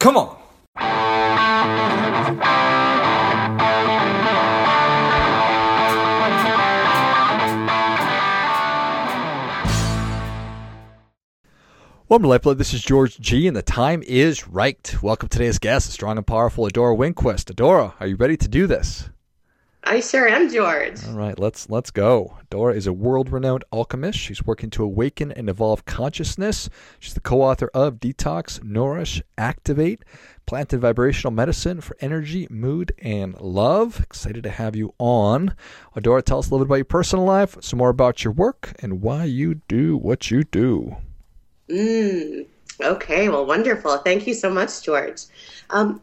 Come on. Welcome to Lifeblood. This is George G, and the time is right. Welcome to today's guest, strong and powerful Adora Winquist. Adora, are you ready to do this? I sure am, George. All right, let's let's go. Dora is a world-renowned alchemist. She's working to awaken and evolve consciousness. She's the co-author of Detox, Nourish, Activate, Plant and Vibrational Medicine for Energy, Mood, and Love. Excited to have you on. Adora, tell us a little bit about your personal life, some more about your work, and why you do what you do. Mm, okay, well, wonderful. Thank you so much, George. Um,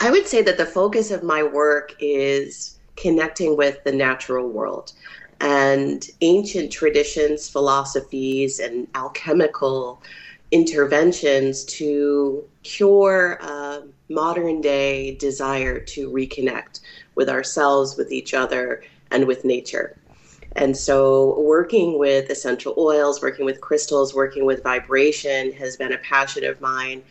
I would say that the focus of my work is connecting with the natural world and ancient traditions, philosophies, and alchemical interventions to cure modern day desire to reconnect with ourselves, with each other, and with nature. And so, working with essential oils, working with crystals, working with vibration has been a passion of mine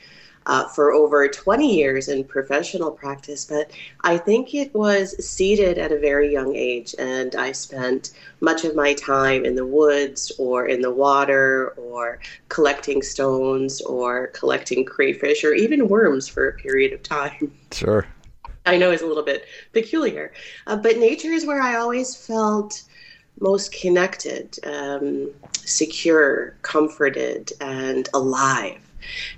uh, for over 20 years in professional practice. But I think it was seeded at a very young age. And I spent much of my time in the woods or in the water or collecting stones or collecting crayfish or even worms for a period of time. Sure. I know it's a little bit peculiar, uh, but nature is where I always felt most connected, um, secure, comforted, and alive.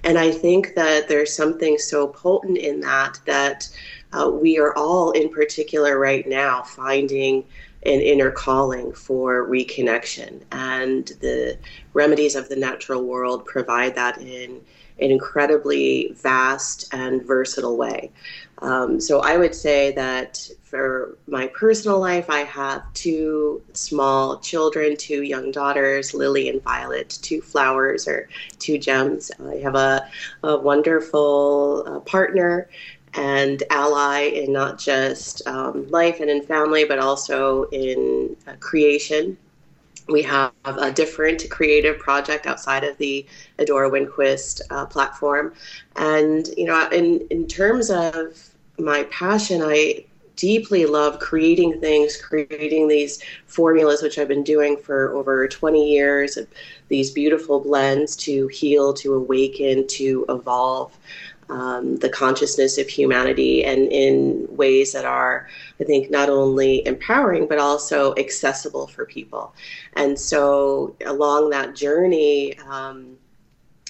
And I think that there's something so potent in that that uh, we are all, in particular, right now, finding an inner calling for reconnection. And the remedies of the natural world provide that in an incredibly vast and versatile way. Um, so I would say that for my personal life, I have two small children, two young daughters, Lily and Violet, two flowers or two gems. I have a, a wonderful uh, partner and ally in not just um, life and in family, but also in uh, creation we have a different creative project outside of the Adora Winquist uh, platform. And, you know, in, in terms of my passion, I deeply love creating things, creating these formulas, which I've been doing for over 20 years, these beautiful blends to heal, to awaken, to evolve um, the consciousness of humanity and in ways that are, I think, not only empowering but also accessible for people. And so, along that journey, um,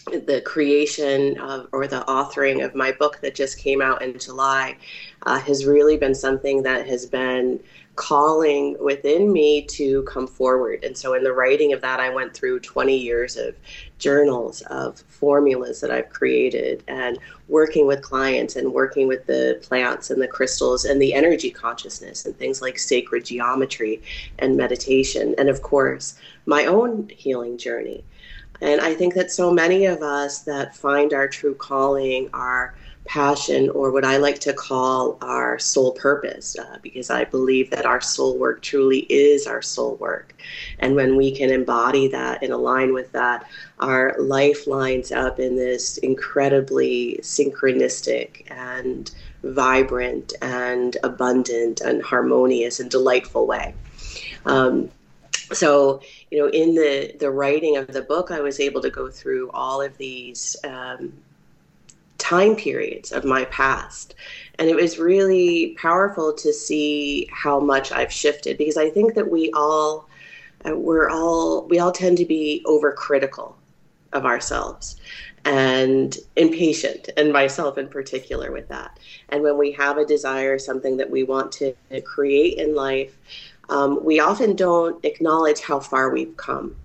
the creation of, or the authoring of my book that just came out in July uh, has really been something that has been calling within me to come forward. And so, in the writing of that, I went through 20 years of journals of formulas that I've created and working with clients and working with the plants and the crystals and the energy consciousness and things like sacred geometry and meditation. And of course, my own healing journey. And I think that so many of us that find our true calling our passion or what I like to call our soul purpose, uh, because I believe that our soul work truly is our soul work. And when we can embody that and align with that, our life lines up in this incredibly synchronistic and vibrant and abundant and harmonious and delightful way. Um, so you know in the the writing of the book i was able to go through all of these um, time periods of my past. And it was really powerful to see how much I've shifted because I think that we all uh, we're all we all tend to be overcritical of ourselves and impatient and myself in particular with that and when we have a desire something that we want to create in life um, we often don't acknowledge how far we've come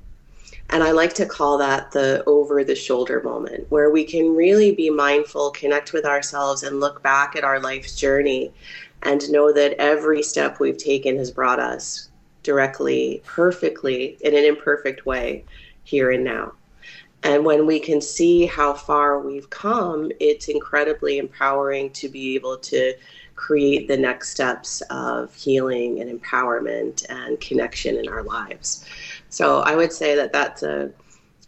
and I like to call that the over the shoulder moment, where we can really be mindful, connect with ourselves, and look back at our life's journey and know that every step we've taken has brought us directly, perfectly, in an imperfect way, here and now. And when we can see how far we've come, it's incredibly empowering to be able to create the next steps of healing and empowerment and connection in our lives. So I would say that that's a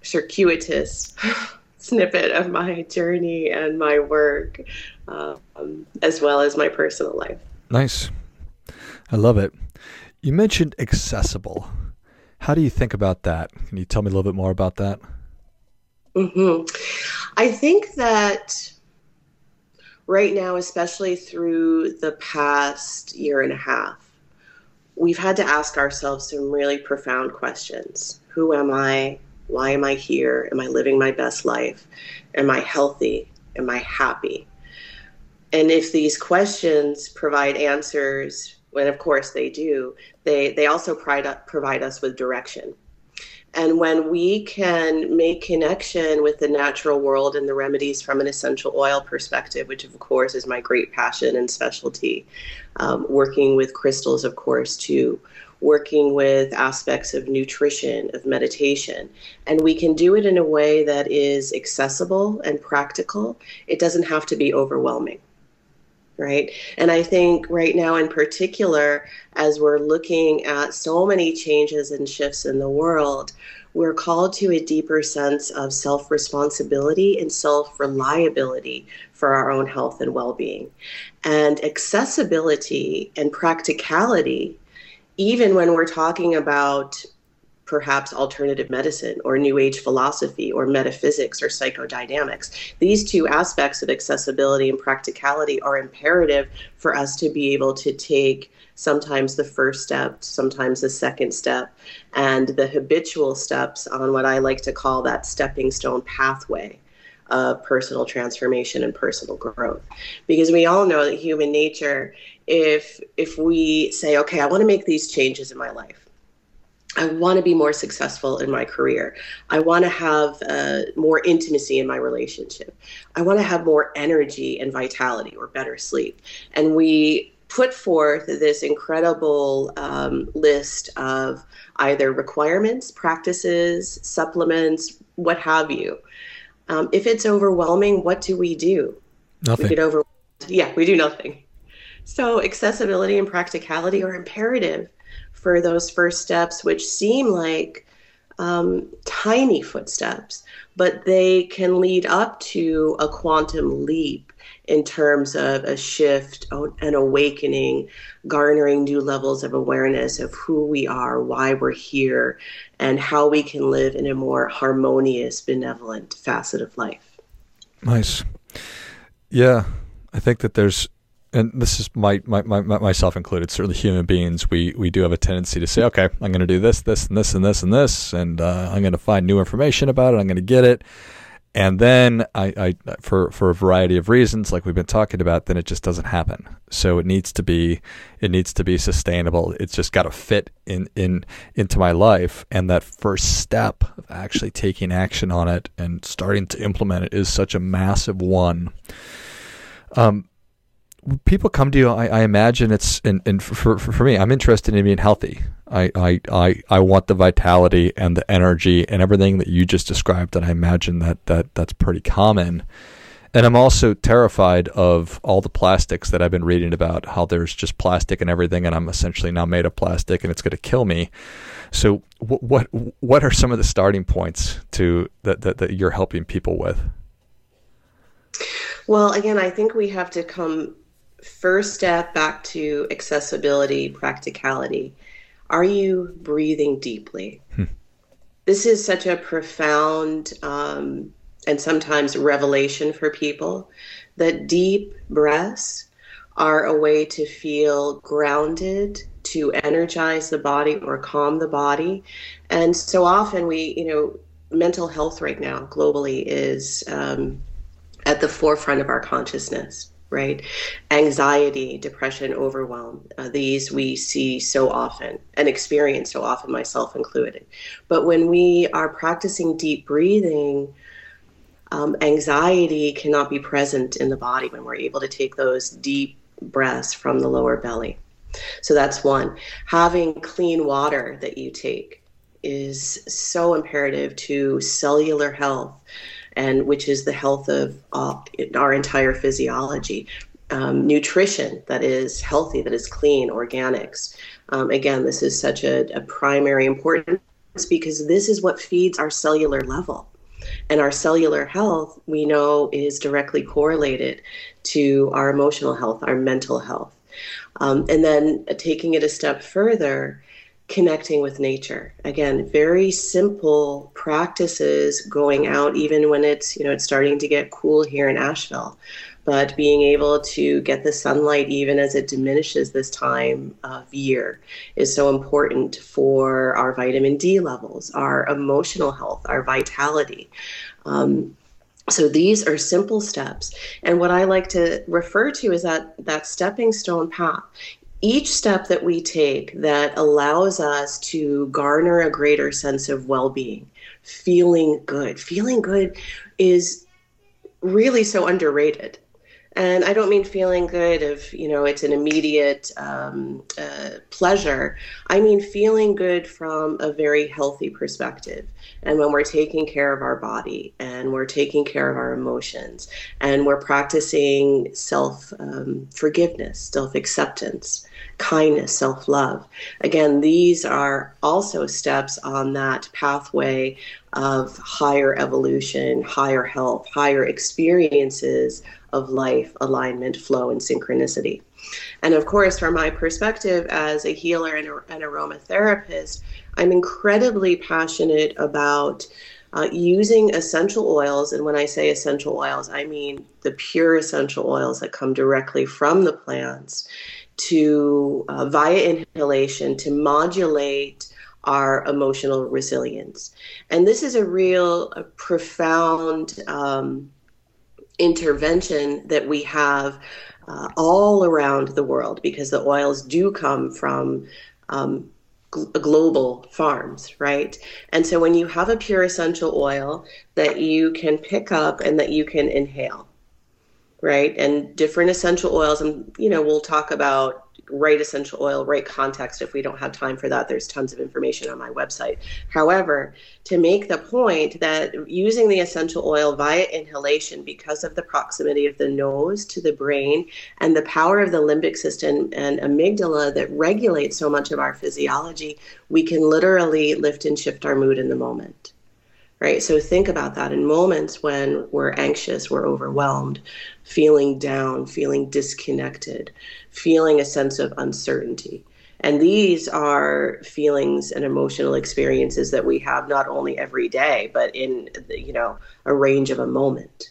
circuitous snippet of my journey and my work, um, as well as my personal life. Nice. I love it. You mentioned accessible. How do you think about that? Can you tell me a little bit more about that? Mm-hmm. I think that right now, especially through the past year and a half, we've had to ask ourselves some really profound questions. Who am I? Why am I here? Am I living my best life? Am I healthy? Am I happy? And if these questions provide answers, and of course they do, they, they also provide, provide us with direction. And when we can make connection with the natural world and the remedies from an essential oil perspective, which of course is my great passion and specialty, um, working with crystals, of course, too, working with aspects of nutrition, of meditation, and we can do it in a way that is accessible and practical. It doesn't have to be overwhelming right? And I think right now, in particular, as we're looking at so many changes and shifts in the world, we're called to a deeper sense of self responsibility and self reliability for our own health and well being. And accessibility and practicality, even when we're talking about perhaps alternative medicine or new age philosophy or metaphysics or psychodynamics. These two aspects of accessibility and practicality are imperative for us to be able to take sometimes the first step, sometimes the second step, and the habitual steps on what I like to call that stepping stone pathway of personal transformation and personal growth because we all know that human nature if if we say okay i want to make these changes in my life I want to be more successful in my career. I want to have uh, more intimacy in my relationship. I want to have more energy and vitality or better sleep. And we put forth this incredible um, list of either requirements, practices, supplements, what have you. Um, if it's overwhelming, what do we do? Nothing. We get over. Yeah, we do nothing. So accessibility and practicality are imperative for those first steps, which seem like um, tiny footsteps, but they can lead up to a quantum leap in terms of a shift, an awakening, garnering new levels of awareness of who we are, why we're here, and how we can live in a more harmonious, benevolent facet of life. Nice. Yeah, I think that there's and this is my, my, my, myself included, certainly human beings, we, we do have a tendency to say, okay, I'm going to do this, this, and this, and this, and this, and uh, I'm going to find new information about it. I'm going to get it. And then I, I, for, for a variety of reasons, like we've been talking about, then it just doesn't happen. So it needs to be, it needs to be sustainable. It's just got to fit in, in, into my life. And that first step of actually taking action on it and starting to implement it is such a massive one. Um, people come to you, I, I imagine it's and, and for, for, me, I'm interested in being healthy. I, I, I, I want the vitality and the energy and everything that you just described, and I imagine that, that that's pretty common. And I'm also terrified of all the plastics that I've been reading about, how there's just plastic and everything, and I'm essentially now made of plastic, and it's going to kill me. So, what what what are some of the starting points to that, that that you're helping people with? Well, again, I think we have to come first step back to accessibility, practicality. Are you breathing deeply? Hmm. This is such a profound um, and sometimes revelation for people that deep breaths are a way to feel grounded, to energize the body or calm the body. And so often we, you know, mental health right now globally is um, at the forefront of our consciousness right? Anxiety, depression, overwhelm. Uh, these we see so often and experience so often, myself included. But when we are practicing deep breathing, um, anxiety cannot be present in the body when we're able to take those deep breaths from the lower belly. So that's one. Having clean water that you take is so imperative to cellular health and which is the health of uh, our entire physiology. Um, nutrition that is healthy, that is clean, organics. Um, again, this is such a, a primary importance because this is what feeds our cellular level. And our cellular health, we know, is directly correlated to our emotional health, our mental health. Um, and then taking it a step further, connecting with nature. Again, very simple practices going out, even when it's, you know, it's starting to get cool here in Asheville but being able to get the sunlight even as it diminishes this time of year is so important for our vitamin D levels, our emotional health, our vitality. Um, so these are simple steps. And what I like to refer to is that that stepping stone path. Each step that we take that allows us to garner a greater sense of well being, feeling good. Feeling good is really so underrated. And I don't mean feeling good if, you know, it's an immediate um, uh, pleasure. I mean feeling good from a very healthy perspective. And when we're taking care of our body and we're taking care of our emotions and we're practicing self um, forgiveness, self acceptance, kindness, self love. Again, these are also steps on that pathway of higher evolution, higher health, higher experiences of life, alignment, flow, and synchronicity. And of course, from my perspective as a healer and an aromatherapist, I'm incredibly passionate about uh, using essential oils. And when I say essential oils, I mean the pure essential oils that come directly from the plants to, uh, via inhalation, to modulate our emotional resilience. And this is a real a profound um, intervention that we have uh, all around the world because the oils do come from um, gl- global farms, right? And so when you have a pure essential oil that you can pick up and that you can inhale, right? And different essential oils, and you know, we'll talk about right essential oil, right context. If we don't have time for that, there's tons of information on my website. However, to make the point that using the essential oil via inhalation, because of the proximity of the nose to the brain and the power of the limbic system and amygdala that regulates so much of our physiology, we can literally lift and shift our mood in the moment right? So think about that in moments when we're anxious, we're overwhelmed, feeling down, feeling disconnected, feeling a sense of uncertainty. And these are feelings and emotional experiences that we have not only every day, but in you know a range of a moment.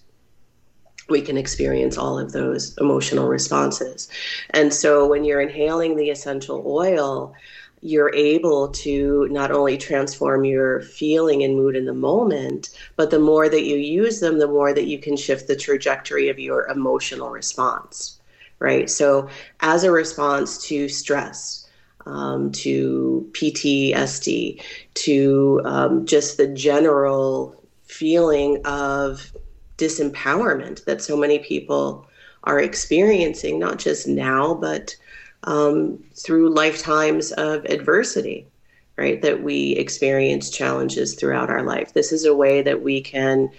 We can experience all of those emotional responses. And so when you're inhaling the essential oil, you're able to not only transform your feeling and mood in the moment, but the more that you use them, the more that you can shift the trajectory of your emotional response, right? So, as a response to stress, um, to PTSD, to um, just the general feeling of disempowerment that so many people are experiencing, not just now, but um, through lifetimes of adversity, right? That we experience challenges throughout our life. This is a way that we can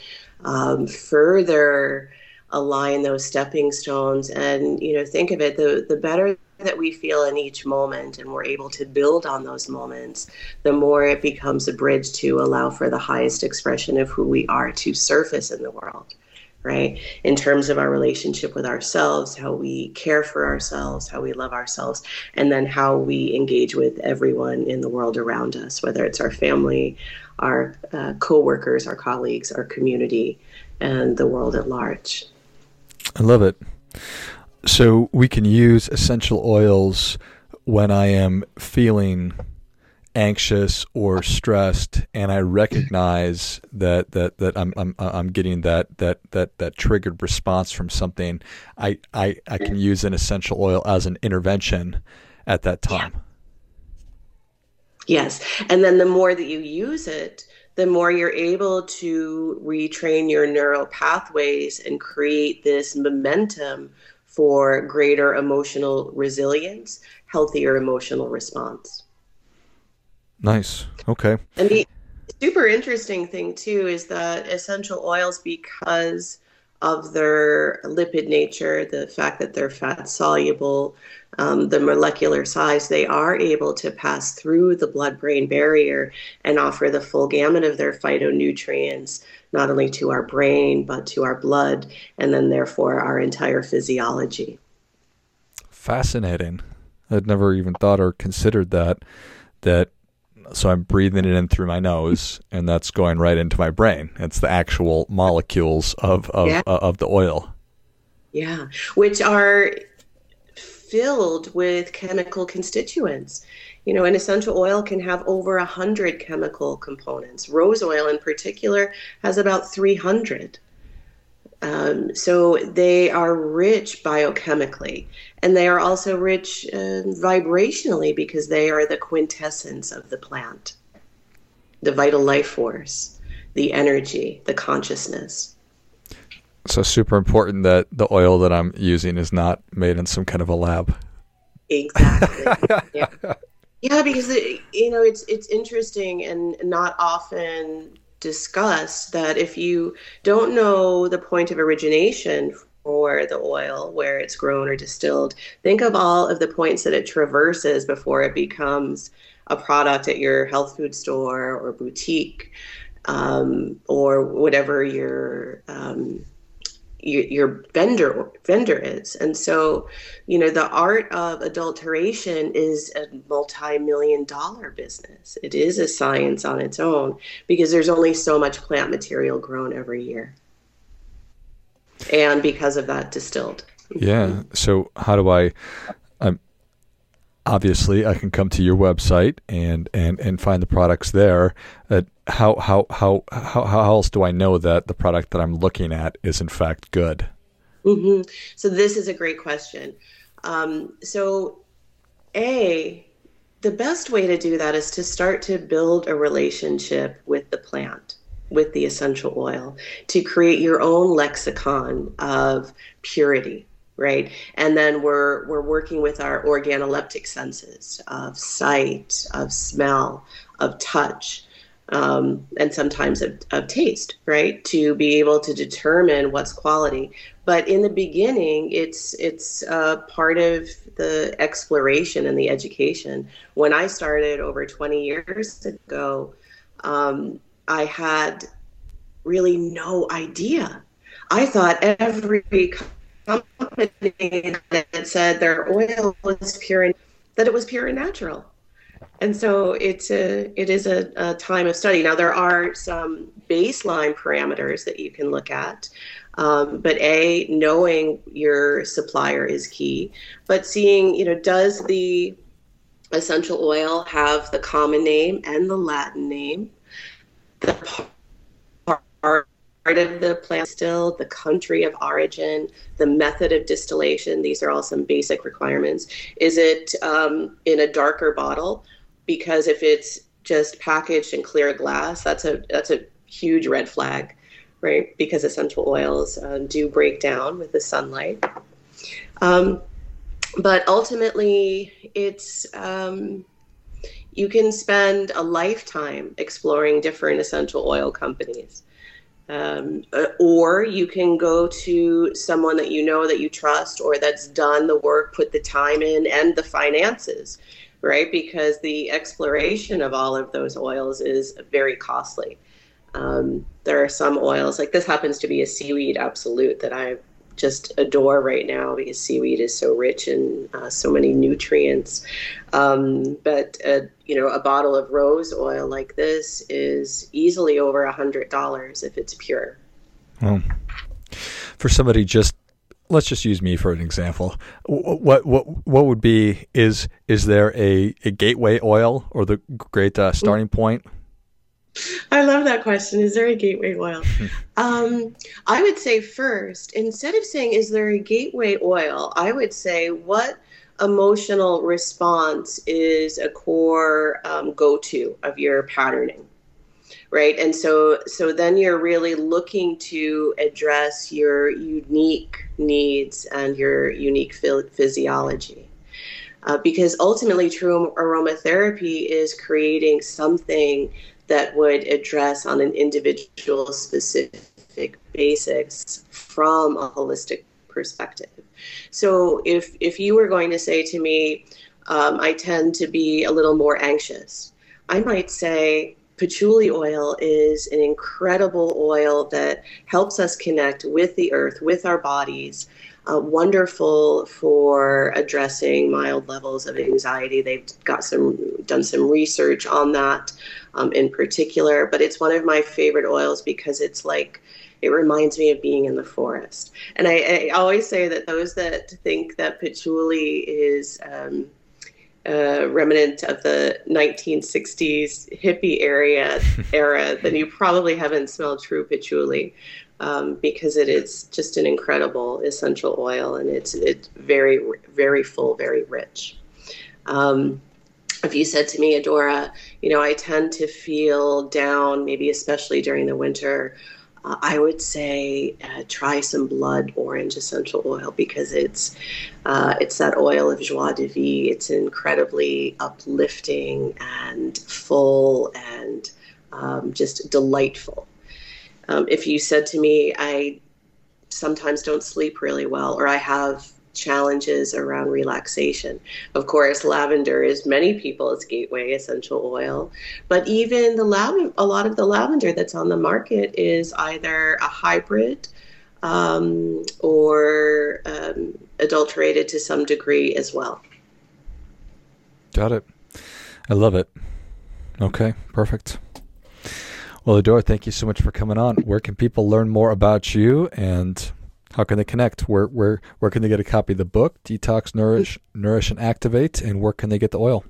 um, further align those stepping stones and you know think of it the the better that we feel in each moment and we're able to build on those moments the more it becomes a bridge to allow for the highest expression of who we are to surface in the world right? In terms of our relationship with ourselves, how we care for ourselves, how we love ourselves, and then how we engage with everyone in the world around us, whether it's our family, our uh, co-workers, our colleagues, our community, and the world at large. I love it. So we can use essential oils when I am feeling anxious or stressed and I recognize that that that I'm I'm I'm getting that that that that triggered response from something I I I can use an essential oil as an intervention at that time. Yes. And then the more that you use it, the more you're able to retrain your neural pathways and create this momentum for greater emotional resilience, healthier emotional response. Nice. Okay. And the super interesting thing too is that essential oils, because of their lipid nature, the fact that they're fat soluble, um, the molecular size, they are able to pass through the blood brain barrier and offer the full gamut of their phytonutrients, not only to our brain, but to our blood, and then therefore our entire physiology. Fascinating. I'd never even thought or considered that. That so I'm breathing it in through my nose, and that's going right into my brain. It's the actual molecules of of, yeah. uh, of the oil. Yeah, which are filled with chemical constituents. You know, an essential oil can have over a hundred chemical components. Rose oil, in particular, has about three hundred. Um, so they are rich biochemically, and they are also rich uh, vibrationally because they are the quintessence of the plant, the vital life force, the energy, the consciousness. So super important that the oil that I'm using is not made in some kind of a lab. Exactly. yeah. yeah, because it, you know it's it's interesting and not often discussed that if you don't know the point of origination for the oil, where it's grown or distilled, think of all of the points that it traverses before it becomes a product at your health food store or boutique um, or whatever your um, your, vendor vendor is. And so, you know, the art of adulteration is a multi-million dollar business. It is a science on its own because there's only so much plant material grown every year. And because of that distilled. Yeah. So how do I obviously I can come to your website and and and find the products there. Uh, how, how how how how else do I know that the product that I'm looking at is in fact good? Mm-hmm. So this is a great question. Um, so, a the best way to do that is to start to build a relationship with the plant with the essential oil to create your own lexicon of purity right? And then we're we're working with our organoleptic senses of sight, of smell, of touch, um, and sometimes of, of taste, right? To be able to determine what's quality. But in the beginning, it's it's uh, part of the exploration and the education. When I started over 20 years ago, um, I had really no idea. I thought every company that said their oil was pure and that it was pure and natural. And so it's a it is a, a time of study. Now there are some baseline parameters that you can look at. Um, but a knowing your supplier is key but seeing you know does the essential oil have the common name and the latin name the part part of the plant still, the country of origin, the method of distillation. These are all some basic requirements. Is it um, in a darker bottle? Because if it's just packaged in clear glass, that's a that's a huge red flag, right? Because essential oils uh, do break down with the sunlight. Um, but ultimately, it's um, you can spend a lifetime exploring different essential oil companies. Um, uh, or you can go to someone that you know that you trust or that's done the work, put the time in, and the finances, right? Because the exploration of all of those oils is very costly. Um, there are some oils, like this happens to be a seaweed absolute that I just adore right now because seaweed is so rich in uh, so many nutrients. Um, but uh, you know, a bottle of rose oil like this is easily over a hundred dollars if it's pure. Well, for somebody just let's just use me for an example. What what what would be is is there a, a gateway oil or the great uh, starting point? I love that question. Is there a gateway oil? um, I would say first, instead of saying, is there a gateway oil, I would say, what emotional response is a core um, go to of your patterning? Right. And so, so then you're really looking to address your unique needs and your unique physiology. Uh, because ultimately, true aromatherapy is creating something that would address on an individual specific basics from a holistic perspective. So if if you were going to say to me, um, I tend to be a little more anxious, I might say patchouli oil is an incredible oil that helps us connect with the earth, with our bodies. Uh, wonderful for addressing mild levels of anxiety. They've got some done some research on that um, in particular, but it's one of my favorite oils because it's like it reminds me of being in the forest. And I, I always say that those that think that patchouli is um, uh, remnant of the 1960s hippie area era, then you probably haven't smelled true patchouli. Um, because it is just an incredible essential oil and it's it's very very full, very rich. Um, if you said to me, Adora, you know, I tend to feel down, maybe especially during the winter, uh, I would say uh, try some blood orange essential oil because it's uh, it's that oil of joie de vie. It's incredibly uplifting and full and um, just delightful. Um, if you said to me, I sometimes don't sleep really well, or I have challenges around relaxation. Of course, lavender is many people's gateway essential oil, but even the lav- a lot of the lavender that's on the market is either a hybrid um, or um, adulterated to some degree as well. Got it. I love it. Okay, perfect. Well, Adora, thank you so much for coming on. Where can people learn more about you and how can they connect? Where where where can they get a copy of the book, Detox, Nourish, Nourish and Activate, and where can they get the oil?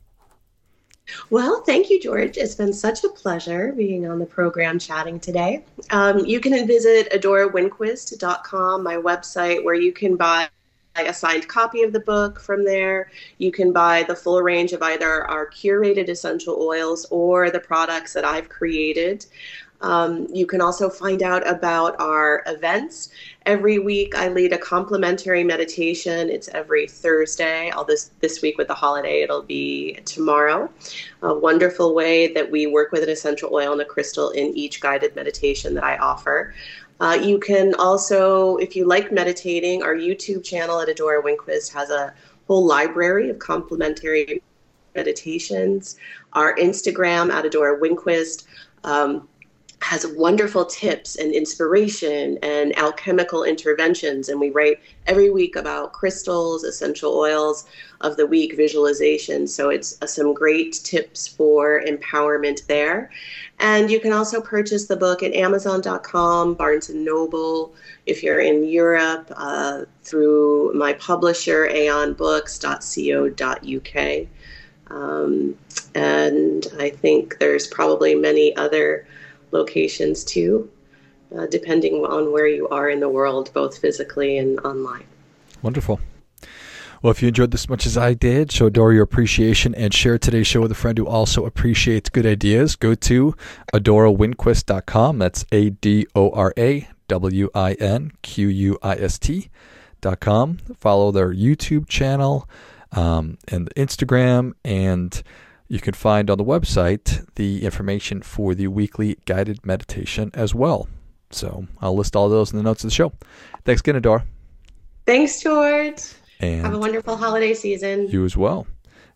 Well, thank you, George. It's been such a pleasure being on the program chatting today. Um, you can visit adorawinquist.com, my website, where you can buy a signed copy of the book from there. You can buy the full range of either our curated essential oils or the products that I've created. Um, you can also find out about our events. Every week, I lead a complimentary meditation. It's every Thursday. All this this week with the holiday, it'll be tomorrow. A wonderful way that we work with an essential oil and a crystal in each guided meditation that I offer. Uh, you can also, if you like meditating, our YouTube channel at Adora Winquist has a whole library of complimentary meditations. Our Instagram at Adora Winquist. Um, has wonderful tips and inspiration and alchemical interventions. And we write every week about crystals, essential oils of the week, visualization. So it's uh, some great tips for empowerment there. And you can also purchase the book at Amazon.com, Barnes and Noble. If you're in Europe, uh, through my publisher, aeonbooks.co.uk. Um, and I think there's probably many other locations too, uh, depending on where you are in the world, both physically and online. Wonderful. Well, if you enjoyed this much as I did, show Adora your appreciation and share today's show with a friend who also appreciates good ideas. Go to adorawinquist.com. That's A D O R A W I N Q U I S T.com. Follow their YouTube channel um, and Instagram and you can find on the website the information for the weekly guided meditation as well. So I'll list all those in the notes of the show. Thanks again, Adora. Thanks, George. And have a wonderful holiday season. You as well.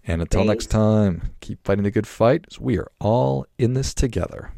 And until Thanks. next time, keep fighting the good fight. We are all in this together.